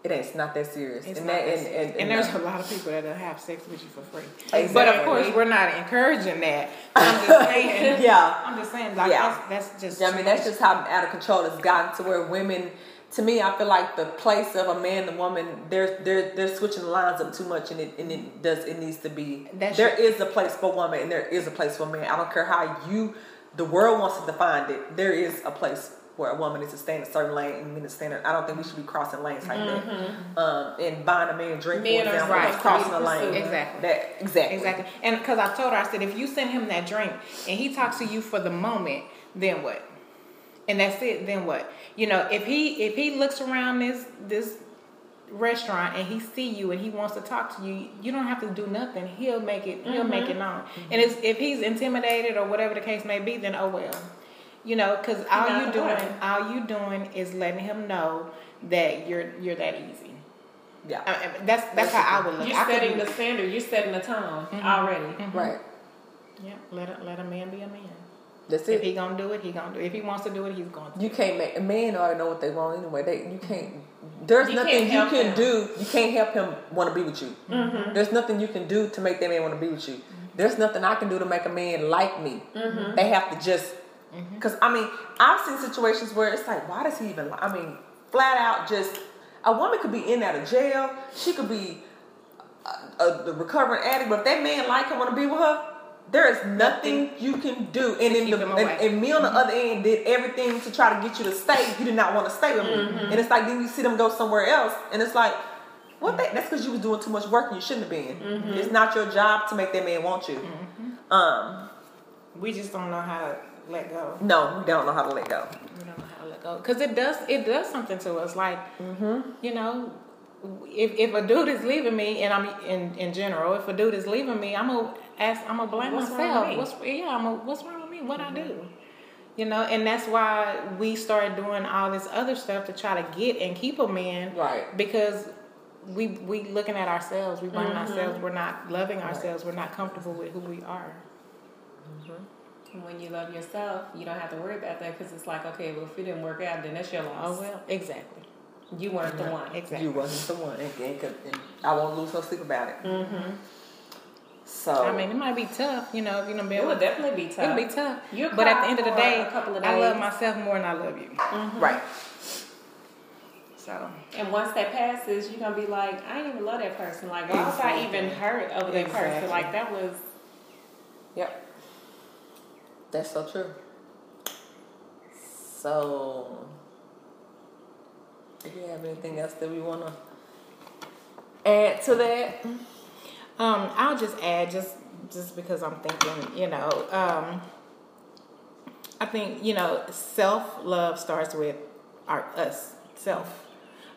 it ain't it's not that serious. It's and, that, and, serious. and, and, there's a lot of people that'll have sex with you for free. Exactly. But of course, we're not encouraging that. I'm just <laughs> saying. yeah. I'm just saying, like Yeah. that's, that's just. Yeah, I mean, that's just how out of control it's gotten to where women, to me, I feel like the place of a man and woman, they're they're they're switching the lines up too much, and it and it does it needs to be. That's there your- is a place for woman, and there is a place for man. I don't care how you, the world wants to define it. There is a place where a woman is to stay in a certain lane and men is standard. I don't think we should be crossing lanes like that. Mm-hmm. Um, and buying a man a drink, Men for example, right. crossing a lane. Exactly. That exactly. Exactly. And because I told her, I said, if you send him that drink and he talks to you for the moment, then what? And that's it. Then what? You know, if he if he looks around this this restaurant and he see you and he wants to talk to you, you don't have to do nothing. He'll make it. He'll make mm-hmm. it known. And mm-hmm. it's, if he's intimidated or whatever the case may be, then oh well. You know, because all you the doing, point. all you doing is letting him know that you're you're that easy. Yeah. I, I- that's that's how I would look. You're I setting be- the standard. You're setting the tone Mm-hmm. already. Right. Yeah, let a, let a man be a man. That's it. If it. he gonna do it, he gonna do it. If he wants to do it, he's going to. You can't make a man already know what they want anyway. They you can't. There's You nothing can't you can him. do. You can't help him want to be with you. Mm-hmm. There's nothing you can do to make that man want to be with you. There's nothing I can do to make a man like me. Mm-hmm. They have to just. Because I mean, I've seen situations where it's like, why does he even? li- I mean, flat out, just a woman could be in and out of jail. She could be a, a, recovering addict, but if that man like her, want to be with her. There is nothing you can do, and in the and, and me on the other end did everything to try to get you to stay. You did not want to stay with me, Mm-hmm. and it's like then you see them go somewhere else, and it's like, what? That, that's because you was doing too much work and you shouldn't have been. Mm-hmm. It's not your job to make that man want you. Um, We just don't know how to let go. no, we don't know how to let go. We don't know how to let go because it does it does something to us. Like mm-hmm. you know, if if a dude is leaving me, and I'm in in general, if a dude is leaving me, I'm gonna ask, I'm gonna blame What's wrong myself. with me? What's yeah, I'm gonna, what's wrong with me? What I mm-hmm. do? You know, and that's why we started doing all this other stuff to try to get and keep a man. Right. because we we looking at ourselves we blaming mm-hmm. ourselves we're not loving ourselves we're not comfortable with who we are And when you love yourself, you don't have to worry about that because it's like, okay, well, if it didn't work out, then that's your loss. oh loss. well exactly You weren't the one. exactly You wasn't the one, and, and, and I won't lose no sleep about it. Mm-hmm. So i mean it might be tough you know if you don't be It able would definitely be tough. it tough. would be tough You'll but at the end of the day a couple of i love myself more than i love you right, so And once that passes, you're gonna be like, I didn't even love that person. Like, why was I even hurt over that Exactly. person? Like, that was. That's so true. So, do we have anything else that we want to add to that? um i'll just add just just because i'm thinking you know um i think you know self-love starts with our us self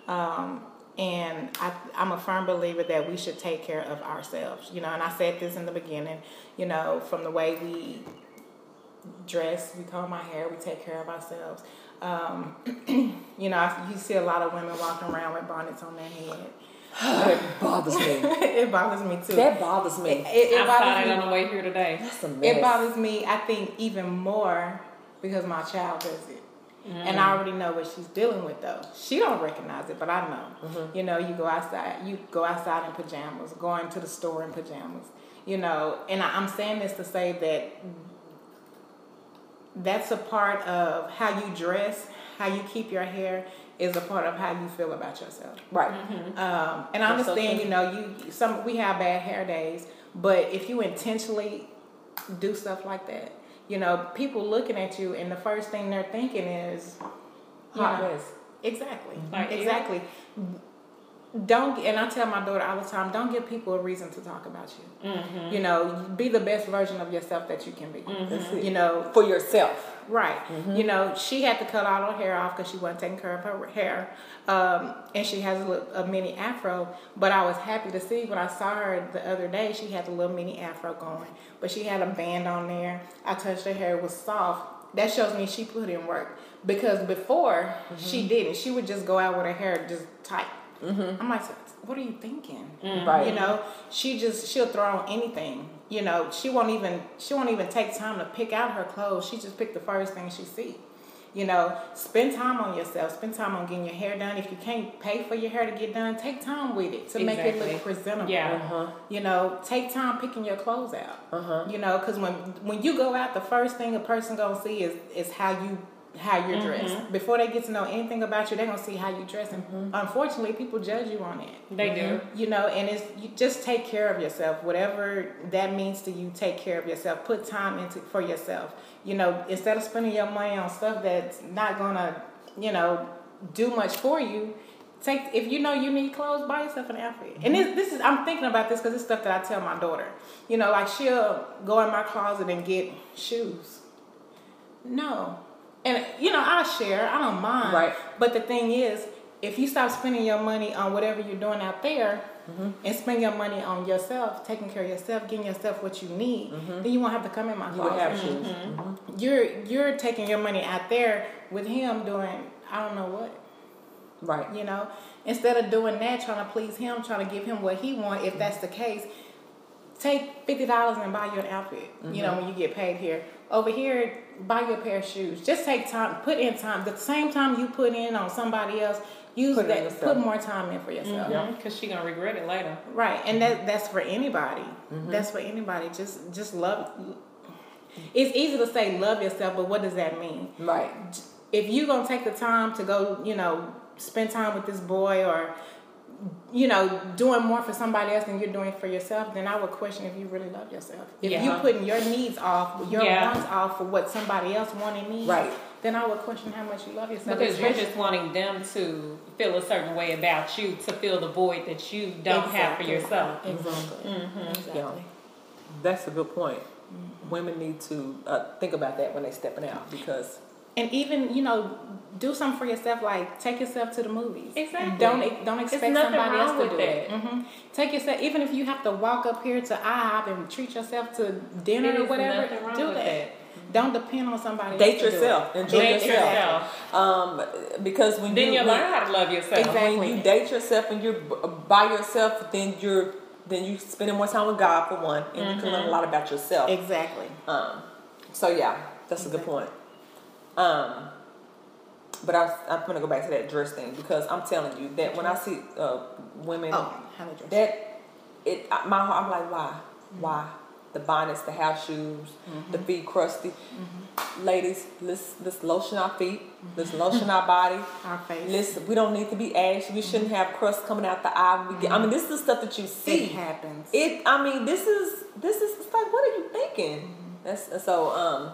um, and I, I'm a firm believer that we should take care of ourselves. You know, and I said this in the beginning. You know, from the way we dress, we comb our hair, we take care of ourselves. Um, <clears throat> you know, I, you see a lot of women walking around with bonnets on their head. it bothers me. <laughs> it bothers me too. That bothers me. it, it I bothers saw me. on the way here today. That's a mess. It bothers me, I think, even more because my child does it. And I already know what she's dealing with though. She don't recognize it, but I know. You know, you go outside, you go outside in pajamas, going to the store in pajamas. You know, and I, I'm saying this to say that that's a part of how you dress, how you keep your hair is a part of how you feel about yourself. Right. Um, and I That's so understand, you know, you some we have bad hair days, but if you intentionally do stuff like that, you know, people looking at you, and the first thing they're thinking is, you Hot know, mess. exactly, Like, yeah. exactly. Don't and I tell my daughter all the time, don't give people a reason to talk about you. Mm-hmm. You know, be the best version of yourself that you can be. That's it. You know, For yourself. Right. Mm-hmm. You know, she had to cut all her hair off because she wasn't taking care of her hair. Um, and she has a, little, a mini afro. But I was happy to see when I saw her the other day, she had a little mini afro going. But she had a band on there. I touched her hair, it was soft. That shows me she put in work. Because before, she didn't. She would just go out with her hair just tight. I'm like, what are you thinking? Right. You know, she just she'll throw on anything. You know, she won't even she won't even take time to pick out her clothes. She just pick the first thing she see. You know, spend time on yourself. Spend time on getting your hair done. If you can't pay for your hair to get done, take time with it to make it look presentable. Yeah. Uh-huh. You know, take time picking your clothes out. Uh-huh. You know, because when when you go out, the first thing a person gonna see is is how you how you're dressed. Mm-hmm. Before they get to know anything about you, they're gonna see how you dress. And mm-hmm. unfortunately, people judge you on it. They do. you know and it's you just take care of yourself. Whatever that means to you take care of yourself. Put time into for yourself. You know instead of spending your money on stuff that's not gonna you know do much for you take if you know you need clothes buy yourself an outfit. And this, this is i'm thinking about this because it's stuff that i tell my daughter. You know like she'll go in my closet and get shoes. No and you know i'll share i don't mind Right. but the thing is, if you stop spending your money on whatever you're doing out there Mm-hmm. and spend your money on yourself, taking care of yourself, getting yourself what you need, then you won't have to come in my Mm-hmm. You closet. have shoes. Mhm. You're you're taking your money out there with him doing I don't know what. Right. You know, instead of doing that, trying to please him, trying to give him what he want. If that's the case, take fifty dollars and buy you an outfit. You Mm-hmm. know, when you get paid here. Over here, buy you a pair of shoes. Just take time, put in time. The same time you put in on somebody else, use Put that. Put more time in for yourself. Yeah. Because she gonna regret it later. Right, and that that's for anybody. Mm-hmm. That's for anybody. Just just love. It's easy to say love yourself, but what does that mean? Right. if you gonna take the time to go, you know, spend time with this boy or you know, doing more for somebody else than you're doing for yourself, then I would question if you really love yourself. If Yeah. you putting your needs off, your Yeah. wants off for what somebody else want and need, Right. then I would question how much you love yourself. Because you're just wanting them to feel a certain way about you to fill the void that you don't have for Exactly. yourself. Exactly. Exactly. Yeah. That's a good point. Women need to uh, think about that when they're stepping out because And even you know, do something for yourself. Like take yourself to the movies. Exactly. Don't don't expect somebody else to do that. it. hmm Take yourself. Even if you have to walk up here to IHOP and treat yourself to dinner There or whatever, do that. that. Don't depend on somebody. Date else to do yourself. it. Enjoy Date yourself. yourself. um, because when Then you you learn how to love yourself. Exactly. when you date yourself and you're by yourself, then you're then you spending more time with God for one, and you can learn a lot about yourself. Exactly. Um, so yeah, that's a good point. Um, but I, I'm gonna go back to that dress thing because I'm telling you that when I see uh, women Oh, how to dress. that it my heart, I'm like why? Mm-hmm. Why? The bonnets the house shoes the mm-hmm. feet crusty. Mm-hmm. Ladies let's let's lotion our feet. Let's lotion our body. <laughs> Our face. listen we don't need to be ashy we shouldn't have crust coming out the eye. We get, I mean this is the stuff that you see. It happens. it I mean this is this is it's like what are you thinking? That's so um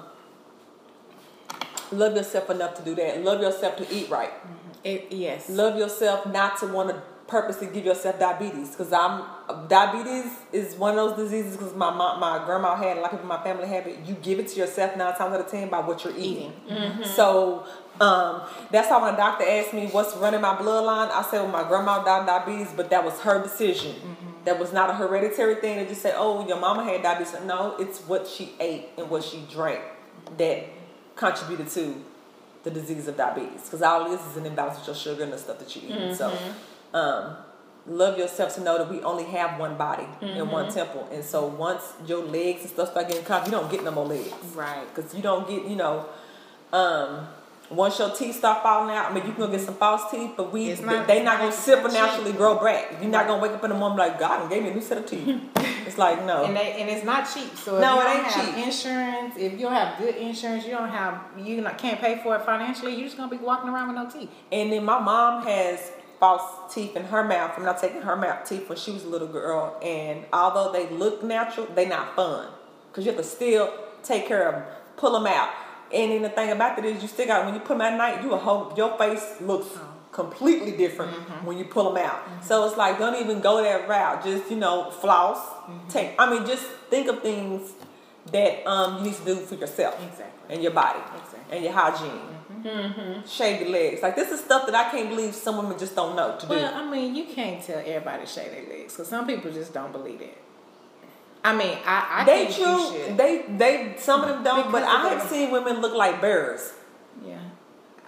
love yourself enough to do that. Love yourself to eat right. Mm-hmm. It, yes. love yourself not to want to purposely give yourself diabetes because i'm diabetes is one of those diseases because my mom, my grandma had a lot of people in my family have it. You give it to yourself nine times out of ten by what you're eating. Mm-hmm. So um, that's how my doctor asked me what's running my bloodline i said well my grandma died diabetes but that was her decision. Mm-hmm. That was not a hereditary thing to just say oh your mama had diabetes no it's what she ate and what she drank that contributed to the disease of diabetes. Because all it is is an imbalance with your sugar and the stuff that you eat. So, um, love yourself to know that we only have one body and one temple, and so once your legs and stuff start getting caught, you don't get no more legs, Right. Because you don't get, you know, um, once your teeth start falling out, I mean, you can go get some false teeth, but we It's not- they not gonna supernaturally grow back. You're not gonna wake up in the morning like God gave me a new set of teeth. <laughs> it's like no. And they and it's not cheap. So No, it ain't cheap. insurance, if you don't have good insurance, you don't have you not, can't pay for it financially. You're just gonna be walking around with no teeth. And then my mom has false teeth in her mouth from not taking her mouth teeth when she was a little girl. And although they look natural, they not fun because you have to still take care of them, pull them out. And then the thing about it is, you still got when you put them at night, you a whole your face looks oh. completely different mm-hmm. when you pull them out. Mm-hmm. So it's like don't even go that route. Just you know floss. Mm-hmm. Take. I mean, just think of things that um you need to do for yourself Exactly. and your body Exactly. and your hygiene. Shave your legs. Like this is stuff that I can't believe some women just don't know to do. Well, I mean, you can't tell everybody to shave their legs because some people just don't believe it. I mean, I, I they should. They they some of them don't, but I have seen women look like bears. yeah.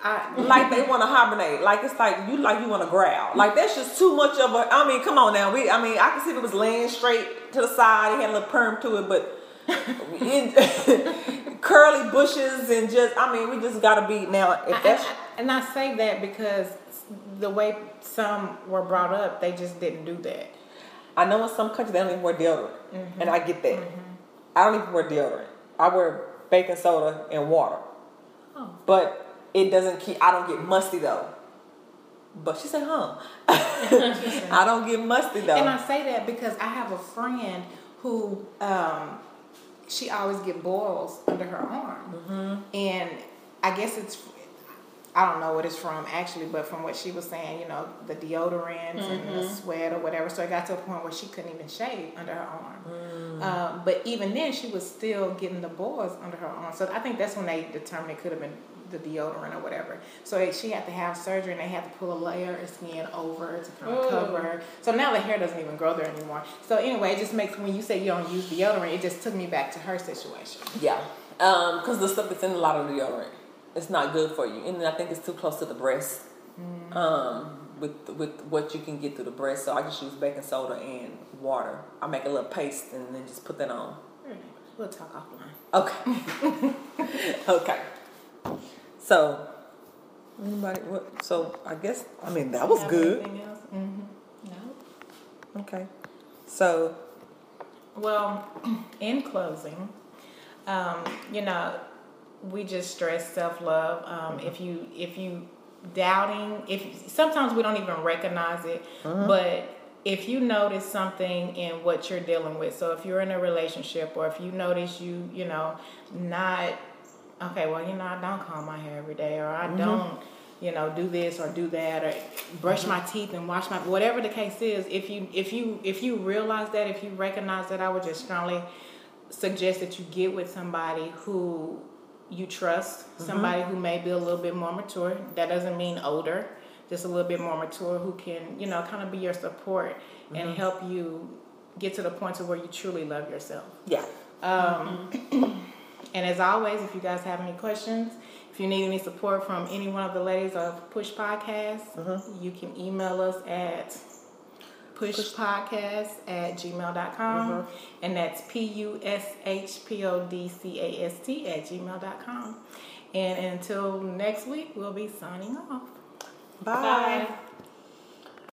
I, Like they want to hibernate. Like it's like you like you want to growl. Like that's just too much of a. I mean, come on now. We. I mean, I can see if it was laying straight to the side. It had a little perm to it, but <laughs> in, <laughs> curly bushes and just. I mean, we just gotta be now. If I- I- and I say that because the way some were brought up, they just didn't do that. I know in some countries they don't even wear deodorant, Mm-hmm. and I get that. I don't even wear deodorant. I wear baking soda and water, Oh. but it doesn't keep. I don't get musty though. But she said, "Huh? <laughs> I don't get musty though." And I say that because I have a friend who um, she always get boils under her arm, Mm-hmm. and I guess it's I don't know what it's from actually, but from what she was saying, you know, the deodorants and Mm-hmm. the sweat or whatever. So it got to a point where she couldn't even shave under her arm. Mm. Um, but even then, she was still getting the boils under her arm. So I think that's when they determined it could have been the deodorant or whatever. So it, she had to have surgery and they had to pull a layer of skin over to kind of Ooh. cover her. So now the hair doesn't even grow there anymore. So anyway, it just makes when you say you don't use deodorant, it just took me back to her situation. yeah, because the stuff that's in a lot of deodorant, it's not good for you, and I think it's too close to the breast. Um, with with what you can get through the breast, so I just use baking soda and water. I make a little paste and then just put that on. We'll talk offline. Okay. <laughs> okay. So, anybody? What? So I guess I mean that was good. anything else? Mm-hmm. No. Okay. So Well, <clears throat> in closing, um, you know, we just stress self love. Um, if you if you doubting, if sometimes we don't even recognize it, uh-huh. but if you notice something in what you're dealing with, so if you're in a relationship or if you notice you, you know, not okay, well, you know, I don't comb my hair every day, or I mm-hmm. don't, you know, do this or do that, or brush mm-hmm. my teeth and wash my whatever the case is. If you if you if you realize that, if you recognize that, I would just strongly suggest that you get with somebody who you trust, mm-hmm. somebody who may be a little bit more mature. That doesn't mean older, just a little bit more mature, who can, you know, kind of be your support and mm-hmm. help you get to the point to where you truly love yourself. yeah. Um, mm-hmm. <clears throat> and as always, if you guys have any questions, if you need any support from any one of the ladies of Push Podcast, you can email us at pushpodcast at gmail.com. Mm-hmm. And that's P U S H P O D C A S T at gmail.com. And until next week, we'll be signing off. Bye. Bye.